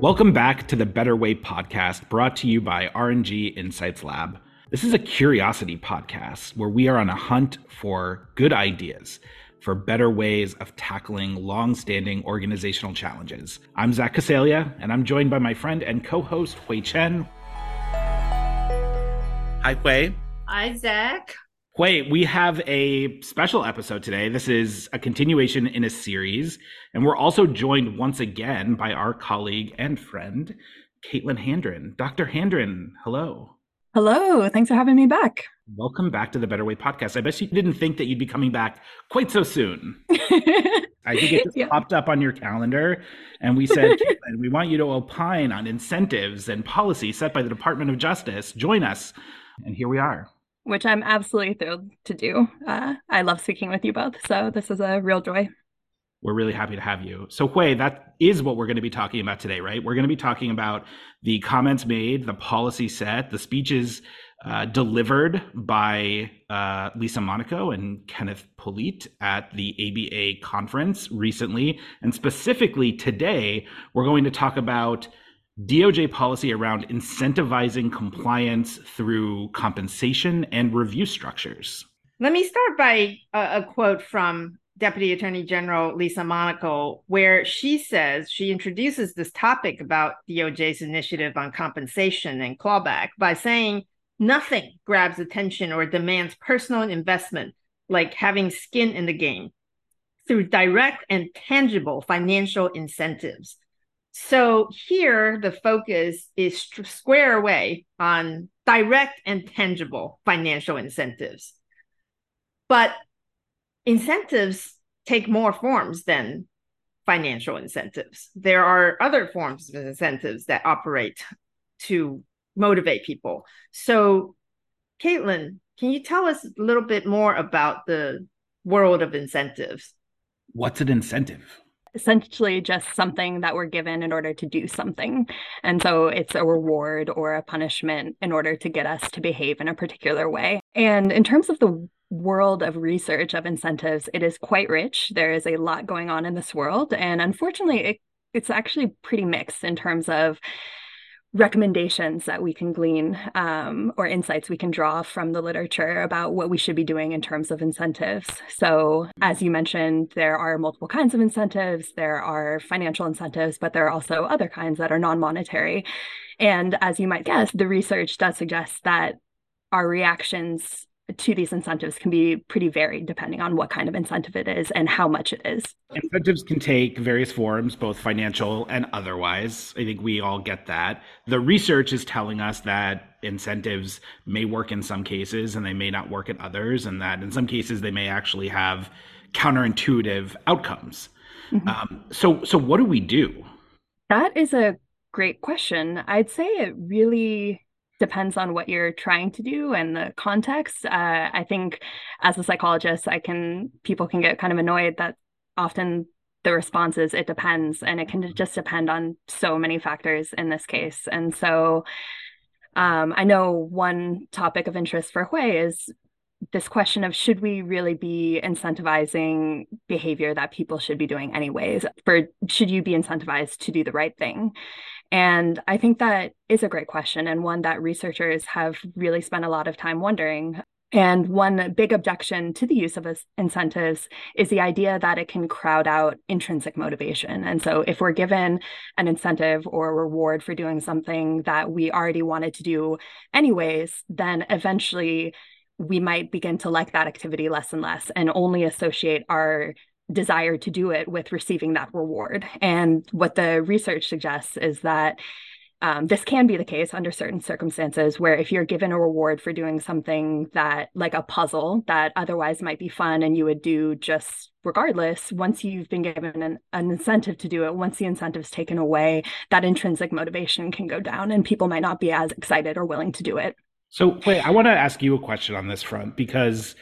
Welcome back to the Better Way podcast brought to you by R&G Insights Lab. This is a curiosity podcast where we are on a hunt for good ideas for better ways of tackling long-standing organizational challenges. I'm Zach Coseglia, and I'm joined by my friend and co-host Hui Chen. Hi, Hui. Hi, Zach. Hui, we have a special episode today. This is a continuation in a series, and we're also joined once again by our colleague and friend, Caitlin Handron. Dr. Handron, hello. Hello. Thanks for having me back. Welcome back to the Better Way podcast. I bet you didn't think that you'd be coming back quite so soon. I think it just yeah. popped up on your calendar, and we said, we want you to opine on incentives and policy set by the Department of Justice. Join us. And here we are. Which I'm absolutely thrilled to do. Uh, I love speaking with you both. So this is a real joy. We're really happy to have you. So, Hui, that is what we're going to be talking about today, right? We're going to be talking about the comments made, the policy set, the speeches uh, delivered by uh, Lisa Monaco and Kenneth Polite at the ABA conference recently. And specifically today, we're going to talk about DOJ policy around incentivizing compliance through compensation and review structures. Let me start by a, a quote from Deputy Attorney General Lisa Monaco, where she says she introduces this topic about DOJ's initiative on compensation and clawback by saying nothing grabs attention or demands personal investment like having skin in the game through direct and tangible financial incentives. So here, the focus is square away on direct and tangible financial incentives. But incentives take more forms than financial incentives. There are other forms of incentives that operate to motivate people. So, Caitlin, can you tell us a little bit more about the world of incentives? What's an incentive? Essentially just something that we're given in order to do something. And so it's a reward or a punishment in order to get us to behave in a particular way. And in terms of the world of research of incentives, it is quite rich. There is a lot going on in this world. And unfortunately, it, it's actually pretty mixed in terms of recommendations that we can glean um, or insights we can draw from the literature about what we should be doing in terms of incentives. So, as you mentioned, there are multiple kinds of incentives, there are financial incentives, but there are also other kinds that are non monetary. And as you might guess, the research does suggest that our reactions to these incentives can be pretty varied depending on what kind of incentive it is and how much it is. Incentives can take various forms, both financial and otherwise. I think we all get that. The research is telling us that incentives may work in some cases and they may not work in others, and that in some cases they may actually have counterintuitive outcomes. Mm-hmm. Um, so, so what do we do? That is a great question. I'd say it really depends on what you're trying to do and the context. Uh, I think as a psychologist, I can people can get kind of annoyed that often the response is it depends, and it can just depend on so many factors in this case. And so, um, I know one topic of interest for Hui is this question of should we really be incentivizing behavior that people should be doing anyways for should you be incentivized to do the right thing and I think that is a great question and one that researchers have really spent a lot of time wondering. And one big objection to the use of incentives is the idea that it can crowd out intrinsic motivation. And so, if we're given an incentive or reward for doing something that we already wanted to do anyways, then eventually we might begin to like that activity less and less and only associate our desire to do it with receiving that reward. And what the research suggests is that um, this can be the case under certain circumstances where if you're given a reward for doing something that like a puzzle that otherwise might be fun and you would do just regardless once you've been given an, an incentive to do it once the incentive's taken away that intrinsic motivation can go down and people might not be as excited or willing to do it so wait i want to ask you a question on this front because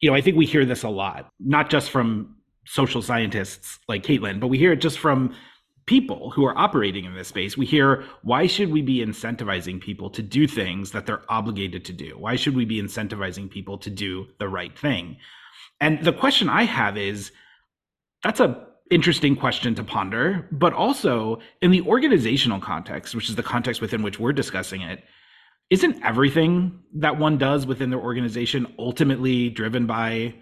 you know i think we hear this a lot not just from social scientists like Caitlin, but we hear it just from people who are operating in this space. We hear, why should we be incentivizing people to do things that they're obligated to do? Why should we be incentivizing people to do the right thing? And the question I have is that's a interesting question to ponder. But also in the organizational context, which is the context within which we're discussing it, isn't everything that one does within their organization ultimately driven by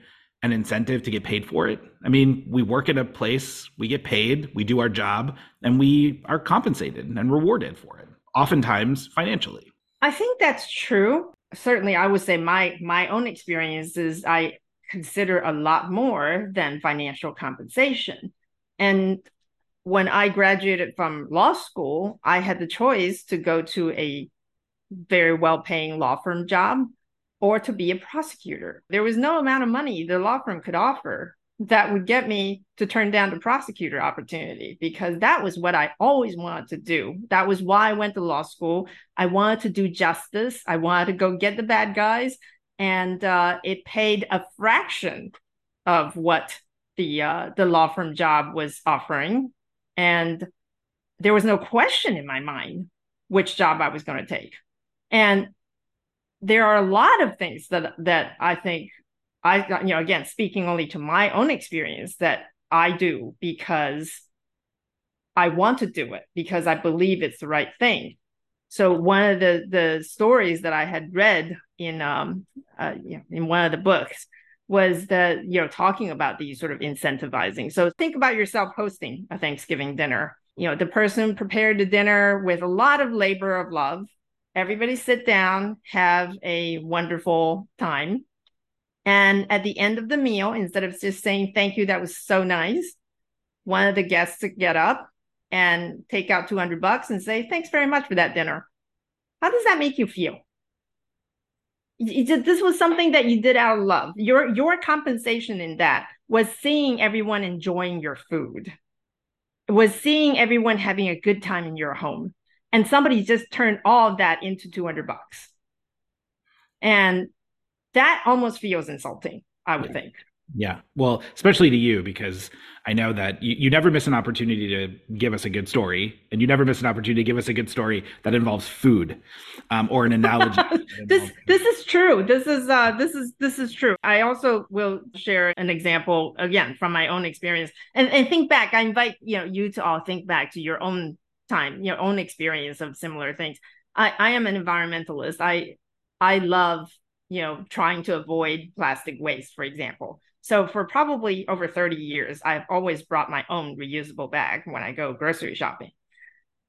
an incentive to get paid for it? I mean, we work at a place, we get paid, we do our job, and we are compensated and rewarded for it, oftentimes financially. I think that's true. Certainly, I would say my my own experience is I consider a lot more than financial compensation. And when I graduated from law school, I had the choice to go to a very well paying law firm job or to be a prosecutor. There was no amount of money the law firm could offer that would get me to turn down the prosecutor opportunity because that was what I always wanted to do. That was why I went to law school. I wanted to do justice. I wanted to go get the bad guys, and uh, it paid a fraction of what the uh, the law firm job was offering, and there was no question in my mind which job I was going to take. And there are a lot of things that that I think I, you know, again, speaking only to my own experience that I do because I want to do it because I believe it's the right thing. So one of the the stories that I had read in um uh, you know, in one of the books was that you know talking about these sort of incentivizing. So think about yourself hosting a Thanksgiving dinner. You know, the person prepared the dinner with a lot of labor of love. Everybody sit down, have a wonderful time and at the end of the meal, instead of just saying, thank you, that was so nice, one of the guests to get up and take out 200 bucks and say, thanks very much for that dinner. How does that make you feel? this was something that you did out of love. Your your compensation in that was seeing everyone enjoying your food. was seeing everyone having a good time in your home. And somebody just turned all of that into 200 bucks. And that almost feels insulting, I would think. Yeah. Well, especially to you, because I know that you, you never miss an opportunity to give us a good story, and you never miss an opportunity to give us a good story that involves food, um, or an analogy. this this is true. This is uh this is this is true. I also will share an example again from my own experience, and and think back. I invite you know you to all think back to your own time, your own experience of similar things. I I am an environmentalist. I I love you know, trying to avoid plastic waste, for example. So for probably over 30 years, I've always brought my own reusable bag when I go grocery shopping.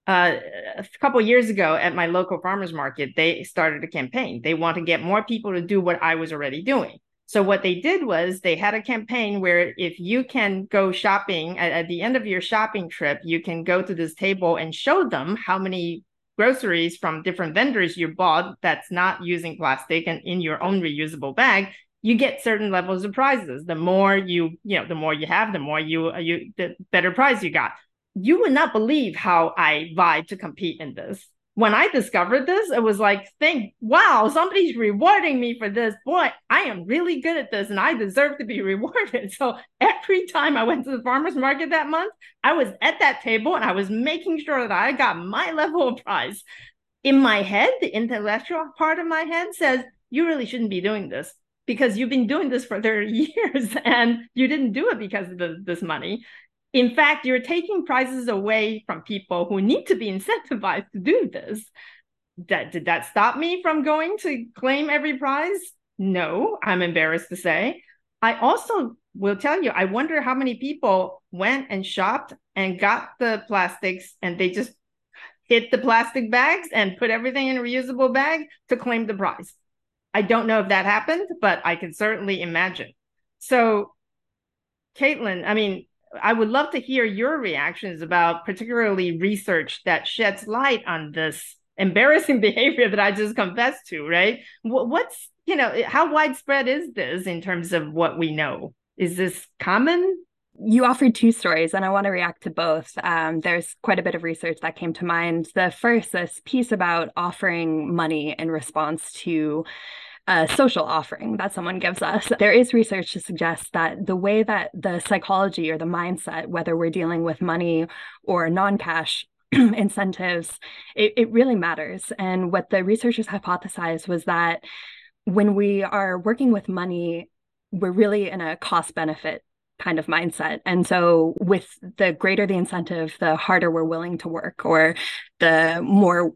Uh, a couple years ago at my local farmers market, they started a campaign. They want to get more people to do what I was already doing. So what they did was they had a campaign where if you can go shopping at, at, the end of your shopping trip, you can go to this table and show them how many groceries from different vendors you bought that's not using plastic and in your own reusable bag. You get certain levels of prizes. The more you you know the more you have the more you you the better prize you got. You would not believe how i vied to compete in this when I discovered this, it was like, think, wow, somebody's rewarding me for this. Boy, I am really good at this and I deserve to be rewarded. So every time I went to the farmer's market that month, I was at that table and I was making sure that I got my level of prize. In my head, the intellectual part of my head says, you really shouldn't be doing this because you've been doing this for 30 years and you didn't do it because of the, this money in fact, you're taking prizes away from people who need to be incentivized to do this. That did that stop me from going to claim every prize? No, I'm embarrassed to say. I also will tell you, I wonder how many people went and shopped and got the plastics and they just hit the plastic bags and put everything in a reusable bag to claim the prize. I don't know if that happened, but I can certainly imagine. So, Caitlin, I mean, I would love to hear your reactions about particularly research that sheds light on this embarrassing behavior that I just confessed to, right? What's, you know, how widespread is this in terms of what we know? Is this common? You offered two stories, and I want to react to both. Um, there's quite a bit of research that came to mind. The first, this piece about offering money in response to a social offering that someone gives us. There is research to suggest that the way that the psychology or the mindset, whether we're dealing with money or non cash incentives, it, it really matters. And what the researchers hypothesized was that when we are working with money, we're really in a cost benefit kind of mindset. And so, with the greater the incentive, the harder we're willing to work or the more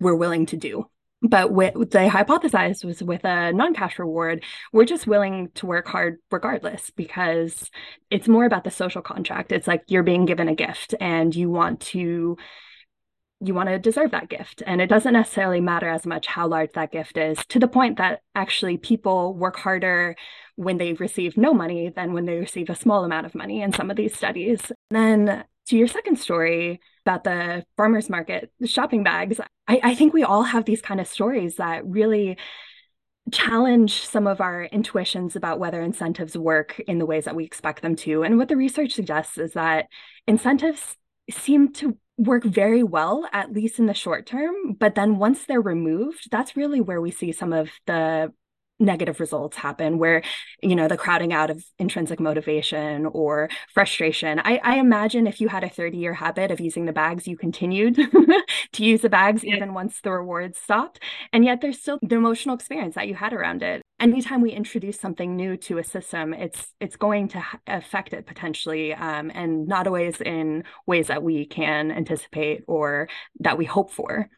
we're willing to do. But what they hypothesized was with a non cash reward, we're just willing to work hard regardless because it's more about the social contract. It's like you're being given a gift and you want to you want to deserve that gift. And it doesn't necessarily matter as much how large that gift is, to the point that actually people work harder when they receive no money than when they receive a small amount of money in some of these studies. And then to your second story about the farmers market, the shopping bags, I, I think we all have these kind of stories that really challenge some of our intuitions about whether incentives work in the ways that we expect them to. And what the research suggests is that incentives seem to work very well, at least in the short term. But then once they're removed, that's really where we see some of the negative results happen where you know the crowding out of intrinsic motivation or frustration. I, I imagine if you had a 30 year habit of using the bags you continued to use the bags yeah. even once the rewards stopped and yet there's still the emotional experience that you had around it. Anytime we introduce something new to a system it's it's going to affect it potentially um, and not always in ways that we can anticipate or that we hope for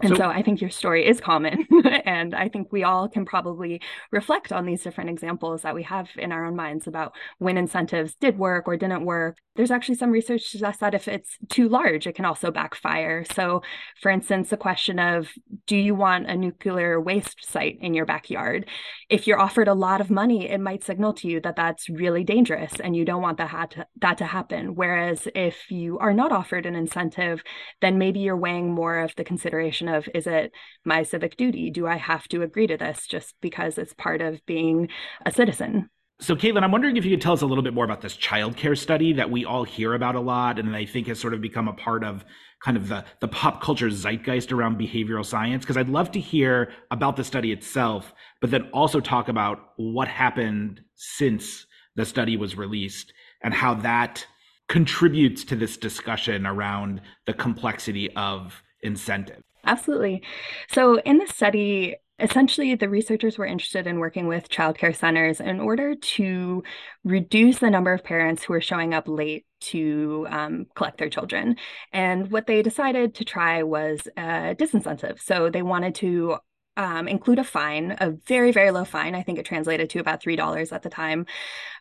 and so, so, I think your story is common. and I think we all can probably reflect on these different examples that we have in our own minds about when incentives did work or didn't work. There's actually some research suggests that if it's too large, it can also backfire. So, for instance, the question of do you want a nuclear waste site in your backyard? If you're offered a lot of money, it might signal to you that that's really dangerous and you don't want that, to, that to happen. Whereas if you are not offered an incentive, then maybe you're weighing more of the consideration of is it my civic duty? Do I have to agree to this just because it's part of being a citizen? So, Caitlin, I'm wondering if you could tell us a little bit more about this childcare study that we all hear about a lot, and I think has sort of become a part of kind of the, the pop culture zeitgeist around behavioral science. Because I'd love to hear about the study itself, but then also talk about what happened since the study was released and how that contributes to this discussion around the complexity of incentive. Absolutely. So, in the study, essentially the researchers were interested in working with childcare centers in order to reduce the number of parents who are showing up late to um, collect their children. And what they decided to try was a disincentive. So, they wanted to um, include a fine, a very, very low fine. I think it translated to about $3 at the time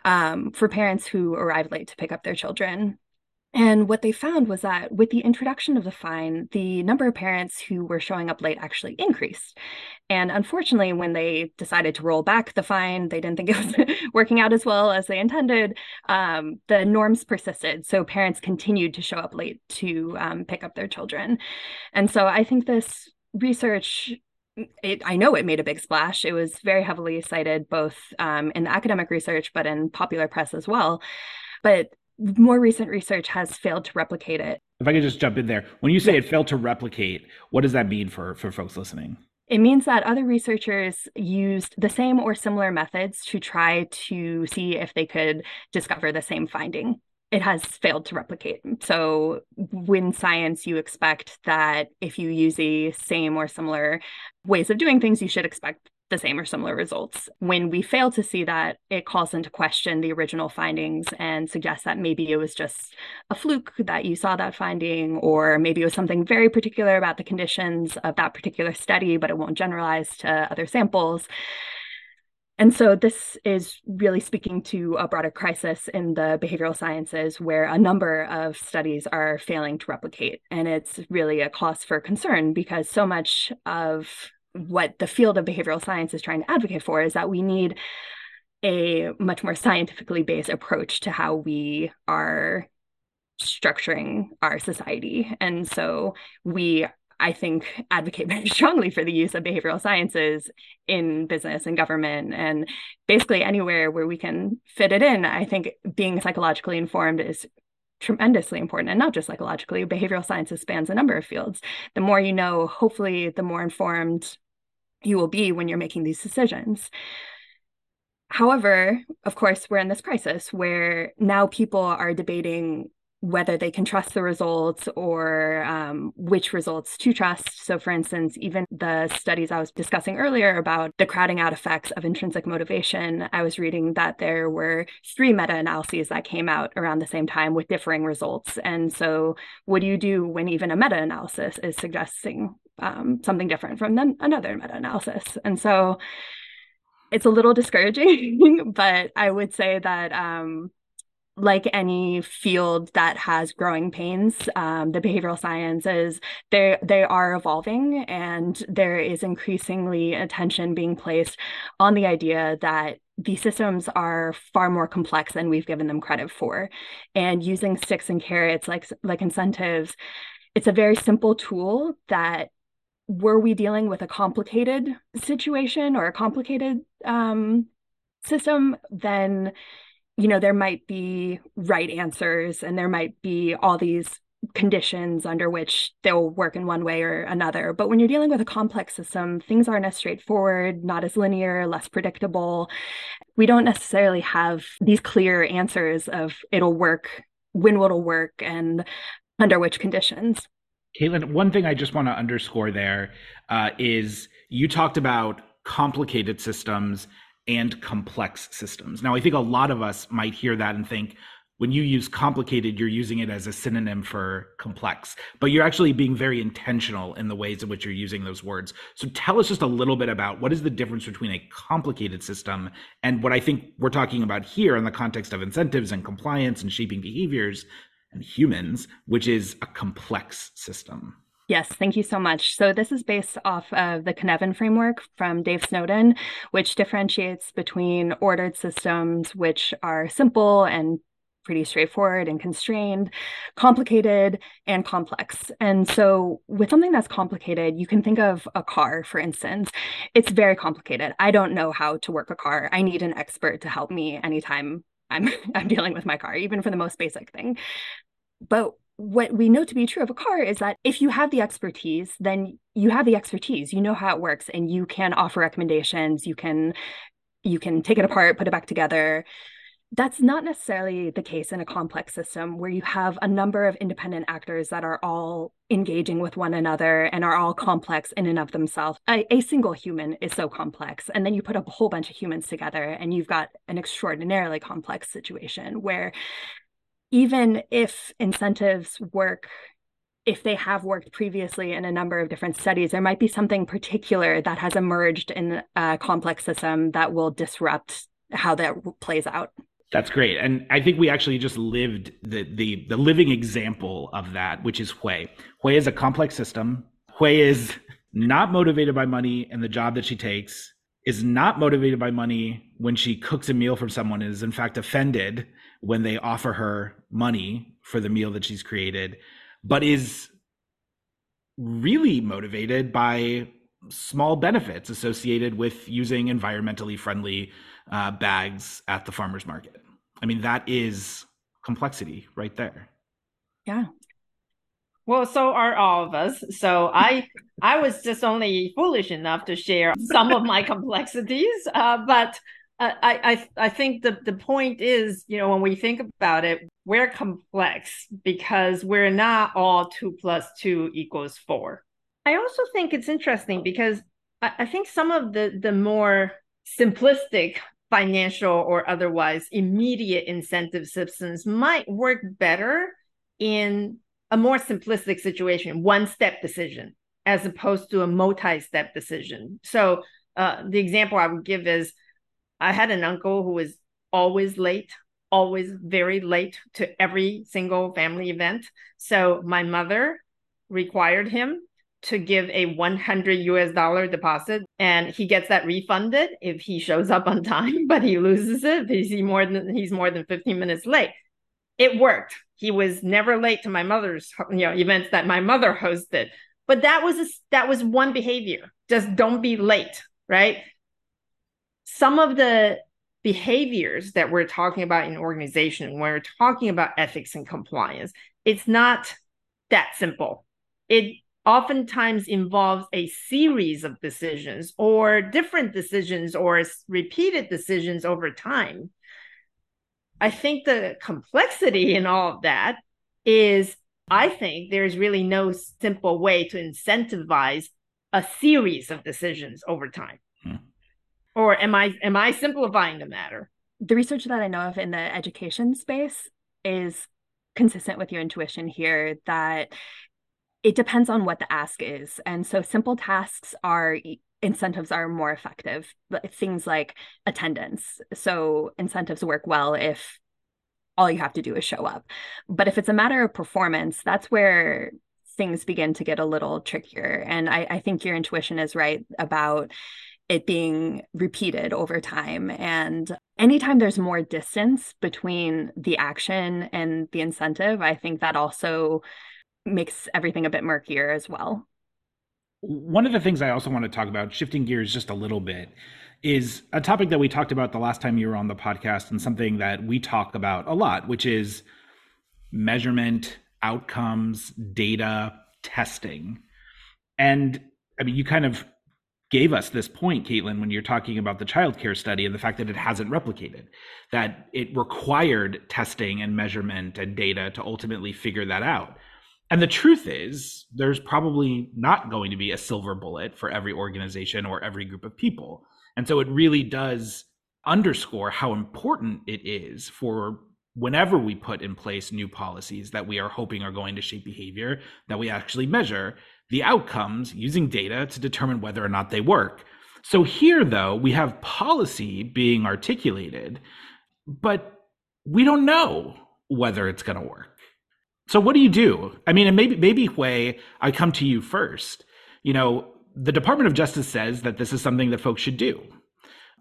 um, for parents who arrived late to pick up their children. And what they found was that with the introduction of the fine, the number of parents who were showing up late actually increased. And unfortunately, when they decided to roll back the fine, they didn't think it was working out as well as they intended. Um, the norms persisted. So parents continued to show up late to um, pick up their children. And so I think this research it, I know it made a big splash. It was very heavily cited both um, in the academic research, but in popular press as well. But more recent research has failed to replicate it. If I could just jump in there, when you say yeah. it failed to replicate, what does that mean for for folks listening? It means that other researchers used the same or similar methods to try to see if they could discover the same finding. It has failed to replicate. So, when science, you expect that if you use the same or similar ways of doing things, you should expect the same or similar results. When we fail to see that, it calls into question the original findings and suggests that maybe it was just a fluke that you saw that finding, or maybe it was something very particular about the conditions of that particular study, but it won't generalize to other samples. And so this is really speaking to a broader crisis in the behavioral sciences where a number of studies are failing to replicate. And it's really a cause for concern because so much of what the field of behavioral science is trying to advocate for is that we need a much more scientifically based approach to how we are structuring our society. And so we I think advocate very strongly for the use of behavioral sciences in business and government and basically anywhere where we can fit it in. I think being psychologically informed is tremendously important and not just psychologically behavioral sciences spans a number of fields the more you know hopefully the more informed you will be when you're making these decisions. However, of course, we're in this crisis where now people are debating whether they can trust the results or um, which results to trust. So, for instance, even the studies I was discussing earlier about the crowding out effects of intrinsic motivation, I was reading that there were three meta analyses that came out around the same time with differing results. And so, what do you do when even a meta analysis is suggesting um, something different from then another meta analysis? And so, it's a little discouraging, but I would say that um, like any field that has growing pains, um, the behavioral sciences they they are evolving, and there is increasingly attention being placed on the idea that these systems are far more complex than we've given them credit for, and using sticks and carrots like like incentives, it's a very simple tool that were we dealing with a complicated situation or a complicated um, system, then you know there might be right answers and there might be all these conditions under which they'll work in one way or another. But when you're dealing with a complex system, things aren't as straightforward, not as linear, less predictable. We don't necessarily have these clear answers of it'll work, when will it work, and under which conditions. Caitlin, one thing I just want to underscore there uh, is you talked about complicated systems and complex systems. Now, I think a lot of us might hear that and think when you use complicated, you're using it as a synonym for complex, but you're actually being very intentional in the ways in which you're using those words. So tell us just a little bit about what is the difference between a complicated system and what I think we're talking about here in the context of incentives and compliance and shaping behaviors and humans, which is a complex system. Yes, thank you so much. So, this is based off of the Cynefin framework from Dave Snowden, which differentiates between ordered systems, which are simple and pretty straightforward and constrained, complicated and complex. And so, with something that's complicated, you can think of a car, for instance. It's very complicated. I don't know how to work a car. I need an expert to help me anytime I'm I'm dealing with my car, even for the most basic thing. But what we know to be true of a car is that if you have the expertise, then you have the expertise. You know how it works and you can offer recommendations. You can you can take it apart, put it back together. That's not necessarily the case in a complex system where you have a number of independent actors that are all engaging with one another and are all complex in and of themselves. A, a, single human is so complex. And then you put a whole bunch of humans together and you've got an extraordinarily complex situation where even if incentives work if they have worked previously in a number of different studies, there might be something particular that has emerged in a complex system that will disrupt how that plays out. That's great. And I think we actually just lived the the the living example of that, which is Hui. Hui is a complex system. Hui is not motivated by money and the job that she takes, is not motivated by money when she cooks a meal for someone, is in fact offended when they offer her money for the meal that she's created, but is really motivated by small benefits associated with using environmentally friendly uh, bags at the farmer's market. I mean, that is complexity right there. Yeah. Well, so are all of us. So I I was just only foolish enough to share some of my complexities, uh, but I, I I think the the point is, you know, when we think about it, we're complex because we're not all two plus two equals four. I also think it's interesting because I, I think some of the the more simplistic financial or otherwise immediate incentive systems might work better in a more simplistic situation, one step decision, as opposed to a multi step decision. So uh, the example I would give is I had an uncle who was always late, always very late to every single family event. So my mother required him to give a 100 US dollar deposit and he gets that refunded if he shows up on time, but he loses it if he's more than he's more than 15 minutes late. It worked. He was never late to my mother's you know events that my mother hosted. But that was a, that was one behavior. Just don't be late, right? Some of the behaviors that we're talking about in organization when we're talking about ethics and compliance it's not that simple it oftentimes involves a series of decisions or different decisions or repeated decisions over time i think the complexity in all of that is I think there's really no simple way to incentivize a series of decisions over time. Or am I am I simplifying the matter? The research that I know of in the education space is consistent with your intuition here that it depends on what the ask is. And so simple tasks are incentives are more effective. But things like attendance. So incentives work well if all you have to do is show up. But if it's a matter of performance, that's where things begin to get a little trickier. And I, I think your intuition is right about it being repeated over time. And anytime there's more distance between the action and the incentive, I think that also makes everything a bit murkier as well. One of the things I also want to talk about, shifting gears just a little bit, is a topic that we talked about the last time you were on the podcast and something that we talk about a lot, which is measurement, outcomes, data, testing. And I mean, you kind of gave us this point, Caitlin, when you're talking about the childcare study and the fact that it hasn't replicated, that it required testing and measurement and data to ultimately figure that out. And the truth is, there's probably not going to be a silver bullet for every organization or every group of people. And so it really does underscore how important it is for whenever we put in place new policies that we are hoping are going to shape behavior, that we actually measure the outcomes using data to determine whether or not they work. So here, though, we have policy being articulated, but we don't know whether it's going to work. So what do you do? I mean, and maybe maybe Hui, I come to you first. You know, the Department of Justice says that this is something that folks should do.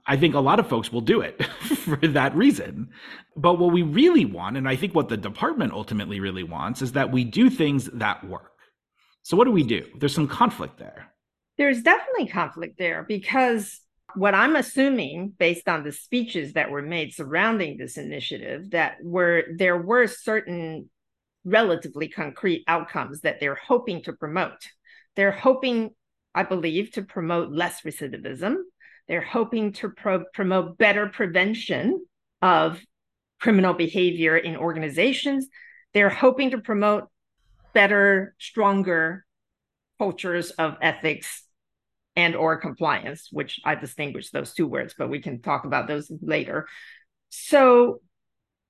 I think a lot of folks will do it for that reason. But what we really want, and I think what the department ultimately really wants, is that we do things that work. So what do we do? There's some conflict there. There's definitely conflict there because what I'm assuming, based on the speeches that were made surrounding this initiative, that were there were certain relatively concrete outcomes that they're hoping to promote. They're hoping, I believe, to promote less recidivism. They're hoping to pro- promote better prevention of criminal behavior in organizations. They're hoping to promote better, stronger cultures of ethics and or compliance which i distinguish those two words but we can talk about those later so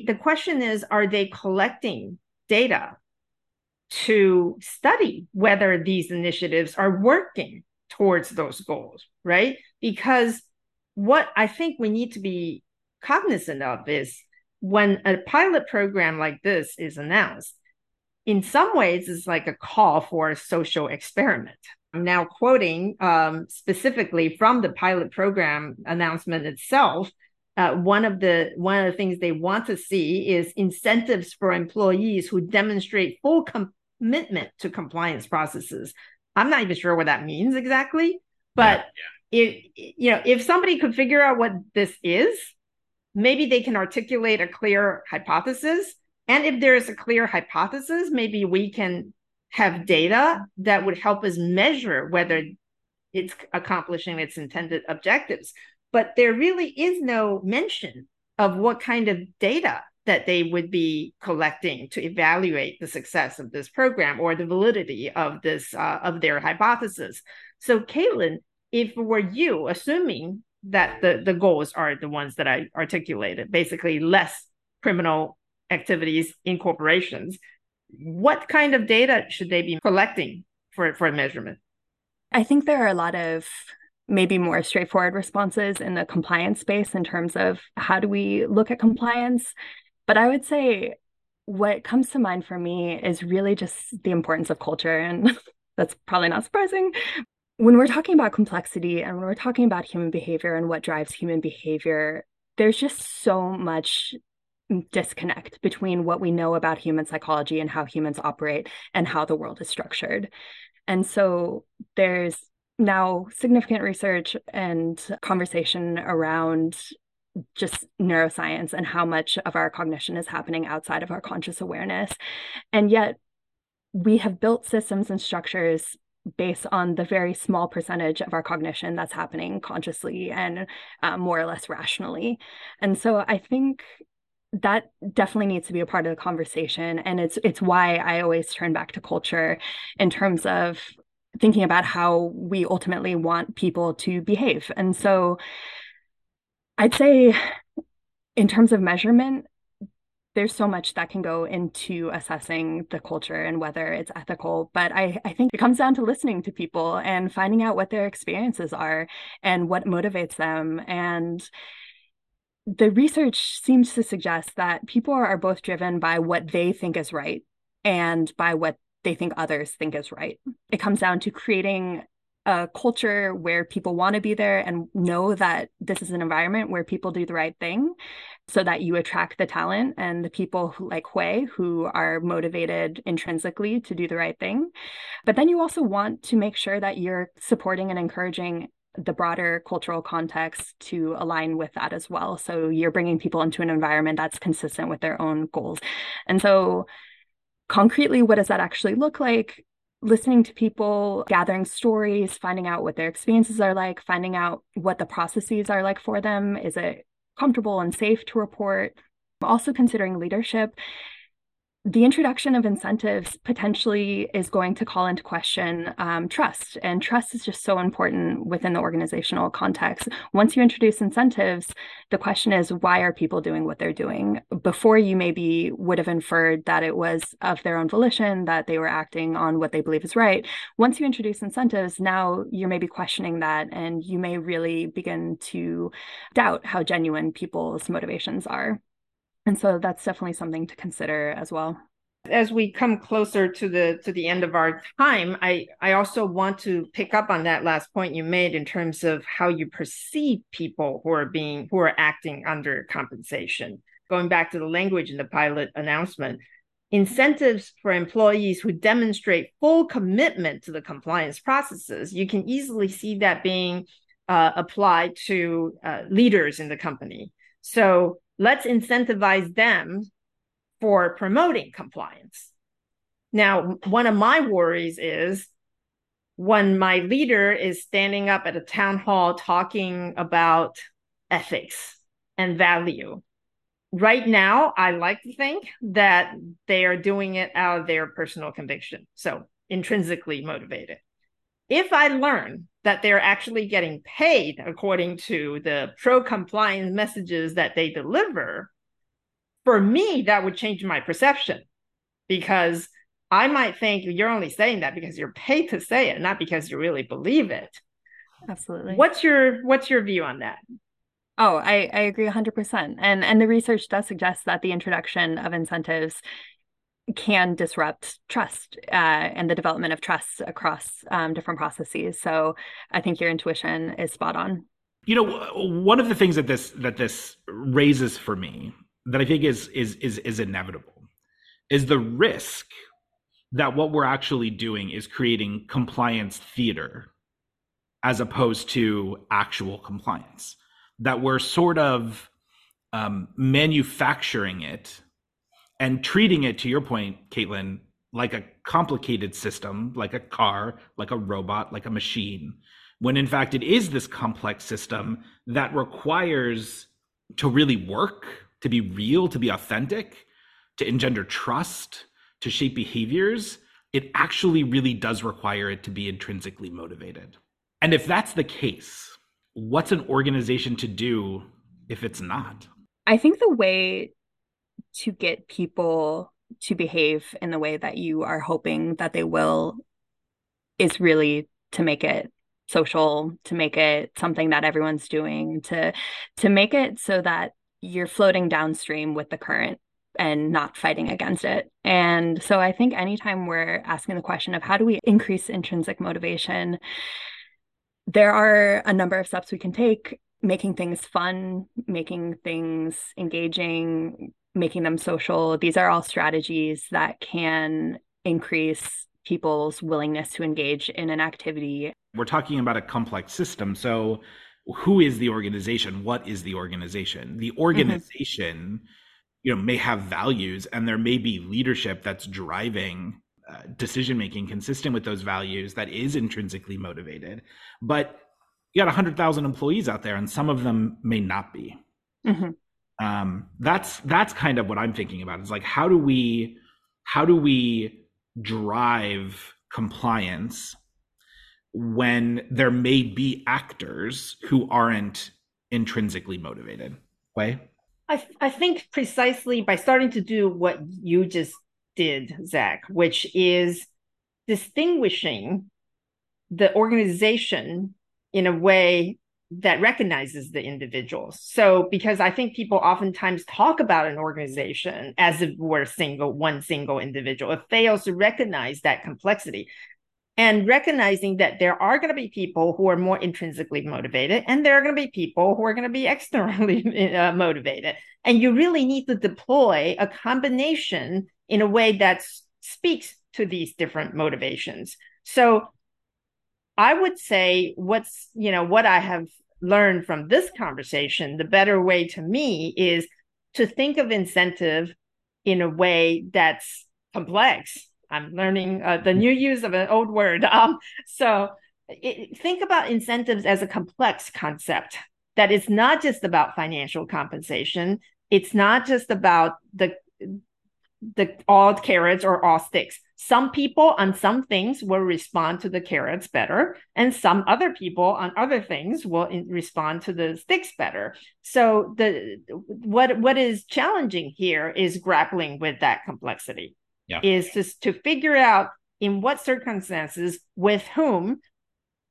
the question is are they collecting data to study whether these initiatives are working towards those goals, right? Because what I think we need to be cognizant of is when a pilot program like this is announced, in some ways, it's like a call for a social experiment. I'm now quoting um, specifically from the pilot program announcement itself uh, one of the one of the things they want to see is incentives for employees who demonstrate full commitment to compliance processes. I'm not even sure what that means exactly, but yeah, yeah. if you know if somebody could figure out what this is, maybe they can articulate a clear hypothesis. And if there is a clear hypothesis, maybe we can have data that would help us measure whether it's accomplishing its intended objectives but there really is no mention of what kind of data that they would be collecting to evaluate the success of this program or the validity of this uh, of their hypothesis. So, Caitlin, if were you assuming that the the goals are the ones that I articulated, basically less criminal activities in corporations, what kind of data should they be collecting for for measurement? I think there are a lot of maybe more straightforward responses in the compliance space in terms of how do we look at compliance. But I would say what comes to mind for me is really just the importance of culture. And that's probably not surprising. When we're talking about complexity and when we're talking about human behavior and what drives human behavior, there's just so much disconnect between what we know about human psychology and how humans operate and how the world is structured. And so there's now significant research and conversation around just neuroscience and how much of our cognition is happening outside of our conscious awareness. And yet, we have built systems and structures based on the very small percentage of our cognition that's happening consciously and uh, more or less rationally. And so I think that definitely needs to be a part of the conversation and it's it's why i always turn back to culture in terms of thinking about how we ultimately want people to behave and so i'd say in terms of measurement there's so much that can go into assessing the culture and whether it's ethical. But I, I think it comes down to listening to people and finding out what their experiences are and what motivates them. And the research seems to suggest that people are both driven by what they think is right and by what they think others think is right. It comes down to creating a culture where people want to be there and know that this is an environment where people do the right thing so that you attract the talent and the people like Hui who are motivated intrinsically to do the right thing. But then you also want to make sure that you're supporting and encouraging the broader cultural context to align with that as well. So you're bringing people into an environment that's consistent with their own goals. And so, concretely, what does that actually look like? Listening to people, gathering stories, finding out what their experiences are like, finding out what the processes are like for them. Is it comfortable and safe to report? Also, considering leadership the introduction of incentives potentially is going to call into question um, trust. And trust is just so important within the organizational context. Once you introduce incentives, the question is why are people doing what they're doing? Before you maybe would have inferred that it was of their own volition, that they were acting on what they believe is right. Once you introduce incentives, now you're maybe questioning that and you may really begin to doubt how genuine people's motivations are. And so that's definitely something to consider as well. As we come closer to the to the end of our time, I I also want to pick up on that last point you made in terms of how you perceive people who are being who are acting under compensation. Going back to the language in the pilot announcement, incentives for employees who demonstrate full commitment to the compliance processes. You can easily see that being uh, applied to uh, leaders in the company. So let's incentivize them for promoting compliance. Now, one of my worries is when my leader is standing up at a town hall talking about ethics and value. Right now, I like to think that they are doing it out of their personal conviction. So intrinsically motivated. If I learn that they're actually getting paid according to the pro compliance messages that they deliver, for me, that would change my perception because I might think you're only saying that because you're paid to say it, not because you really believe it. Absolutely. What's your what's your view on that? Oh, I, I agree 100%. And and the research does suggest that the introduction of incentives can disrupt trust uh, and the development of trust across um, different processes. So I think your intuition is spot on. You know, one of the things that this that this raises for me that I think is is is is inevitable is the risk that what we're actually doing is creating compliance theater as opposed to actual compliance. That we're sort of um, manufacturing it and treating it to your point caitlin like a complicated system like a car like a robot like a machine when in fact it is this complex system that requires to really work to be real to be authentic to engender trust to shape behaviors. It actually really does require it to be intrinsically motivated. And if that's the case what's an organization to do if it's not? I think the way to get people to behave in the way that you are hoping that they will is really to make it social to make it something that everyone's doing to to make it so that you're floating downstream with the current and not fighting against it. And so I think anytime we're asking the question of how do we increase intrinsic motivation, there are a number of steps we can take making things fun, making things engaging, making them social. These are all strategies that can increase people's willingness to engage in an activity. We're talking about a complex system. So, who is the organization? What is the organization? The mm-hmm. organization, mm-hmm. you know, may have values and there may be leadership that's driving uh, decision making consistent with those values that is intrinsically motivated. But you got 100,000 employees out there and some of them may not be. Mm-hmm. Um, that's that's kind of what I'm thinking about. Is like how do we how do we drive compliance when there may be actors who aren't intrinsically motivated? Way. I, I think precisely by starting to do what you just did, Zach, which is distinguishing the organization in a way that recognizes the individuals. So, because I think people oftentimes talk about an organization as if we're single, one single individual, it fails to recognize that complexity. And recognizing that there are going to be people who are more intrinsically motivated and there are going to be people who are going to be externally uh, motivated. And you really need to deploy a combination in a way that speaks to these different motivations. So i would say what's you know what i have learned from this conversation the better way to me is to think of incentive in a way that's complex I'm learning uh, the new use of an old word. Um, so it, think about incentives as a complex concept that is not just about financial compensation. It's not just about the the all carrots or all sticks. Some people on some things will respond to the carrots better, and some other people on other things will respond to the sticks better. So the what what is challenging here is grappling with that complexity yeah. is just to figure out in what circumstances, with whom,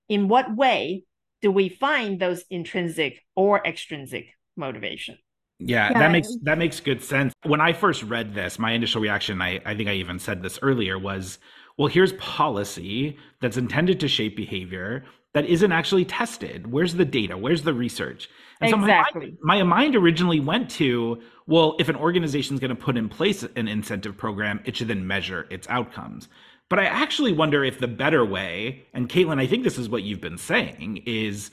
in what way do we find those intrinsic or extrinsic motivation. Yeah, yeah, that makes that makes good sense. When I first read this, my initial reaction, I, I think I even said this earlier, was well, here's policy that's intended to shape behavior that isn't actually tested. Where's the data? Where's the research? And exactly. so my, my mind originally went to, well, if an organization is going to put in place an incentive program, it should then measure its outcomes. But I actually wonder if the better way, and Caitlin, I think this is what you've been saying, is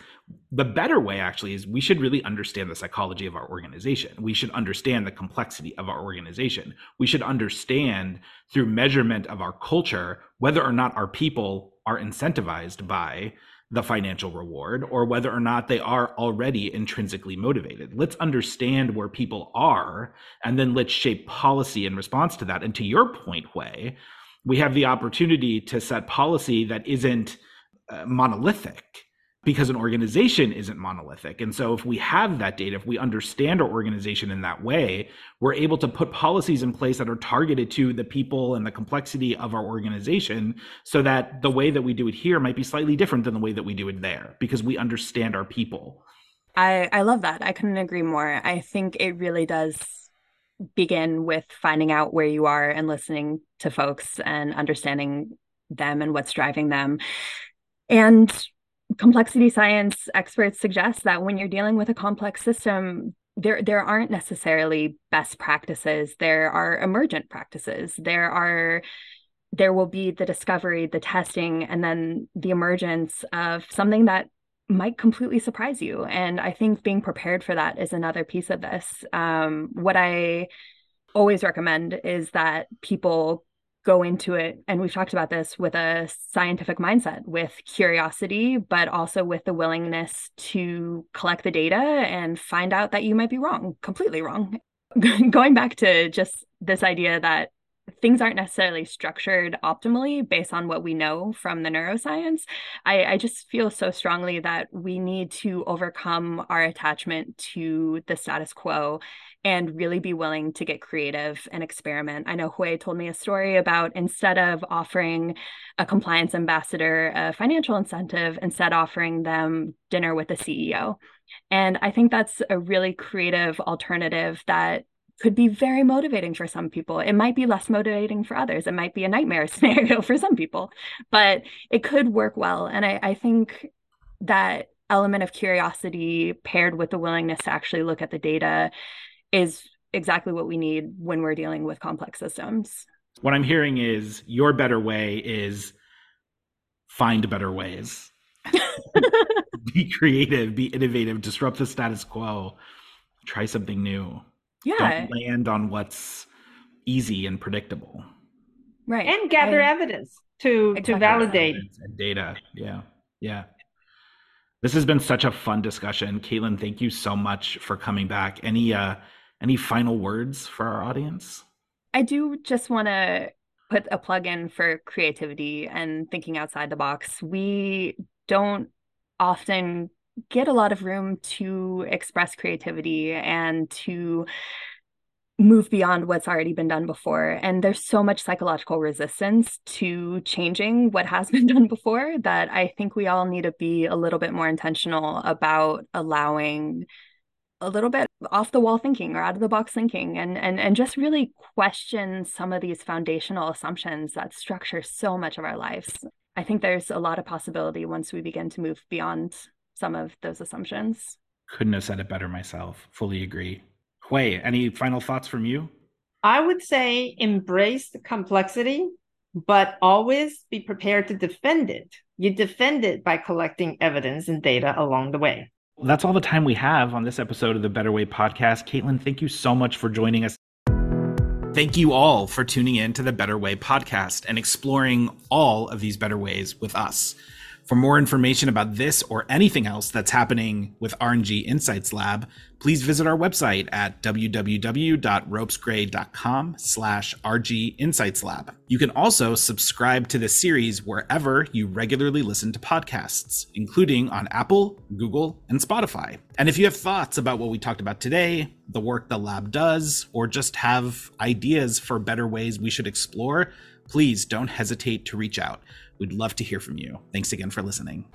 the better way actually is we should really understand the psychology of our organization. We should understand the complexity of our organization. We should understand through measurement of our culture whether or not our people are incentivized by the financial reward or whether or not they are already intrinsically motivated. Let's understand where people are and then let's shape policy in response to that. And to your point, Hui, we have the opportunity to set policy that isn't uh, monolithic because an organization isn't monolithic. And so if we have that data, if we understand our organization in that way, we're able to put policies in place that are targeted to the people and the complexity of our organization so that the way that we do it here might be slightly different than the way that we do it there because we understand our people. I, I love that. I couldn't agree more. I think it really does begin with finding out where you are and listening to folks and understanding them and what's driving them. And complexity science experts suggest that when you're dealing with a complex system, there there aren't necessarily best practices. There are emergent practices. There are there will be the discovery, the testing, and then the emergence of something that might completely surprise you. And I think being prepared for that is another piece of this. Um, what I always recommend is that people go into it and we've talked about this with a scientific mindset with curiosity but also with the willingness to collect the data and find out that you might be wrong completely wrong. Going back to just this idea that things aren't necessarily structured optimally based on what we know from the neuroscience I, I just feel so strongly that we need to overcome our attachment to the status quo and really be willing to get creative and experiment. I know Hui told me a story about instead of offering a compliance ambassador a financial incentive, instead offering them dinner with the CEO. And I think that's a really creative alternative that could be very motivating for some people. It might be less motivating for others. It might be a nightmare scenario for some people, but it could work well. And I, I think that element of curiosity paired with the willingness to actually look at the data is exactly what we need when we're dealing with complex systems. What I'm hearing is your better way is find better ways. be creative, be innovative, disrupt the status quo, try something new. Yeah. Don't land on what's easy and predictable. Right. And gather I, evidence to exactly. to validate and data. Yeah. Yeah. This has been such a fun discussion. Caitlin, thank you so much for coming back. Any uh Any final words for our audience? I do just want to put a plug in for creativity and thinking outside the box. We don't often get a lot of room to express creativity and to move beyond what's already been done before. And there's so much psychological resistance to changing what has been done before that I think we all need to be a little bit more intentional about allowing a little bit off the wall thinking or out of the box thinking and and and just really question some of these foundational assumptions that structure so much of our lives. I think there's a lot of possibility once we begin to move beyond some of those assumptions. Couldn't have said it better myself. Fully agree. Hui, any final thoughts from you? I would say embrace the complexity, but always be prepared to defend it. You defend it by collecting evidence and data along the way. That's all the time we have on this episode of the Better Way podcast. Caitlin, thank you so much for joining us. Thank you all for tuning in to the Better Way podcast and exploring all of these better ways with us. For more information about this or anything else that's happening with R&G Insights Lab, please visit our website at www.ropesgray.com slash RG Insights Lab. You can also subscribe to this series wherever you regularly listen to podcasts, including on Apple, Google, and Spotify. And if you have thoughts about what we talked about today, the work the lab does, or just have ideas for better ways we should explore, please don't hesitate to reach out. We'd love to hear from you. Thanks again for listening.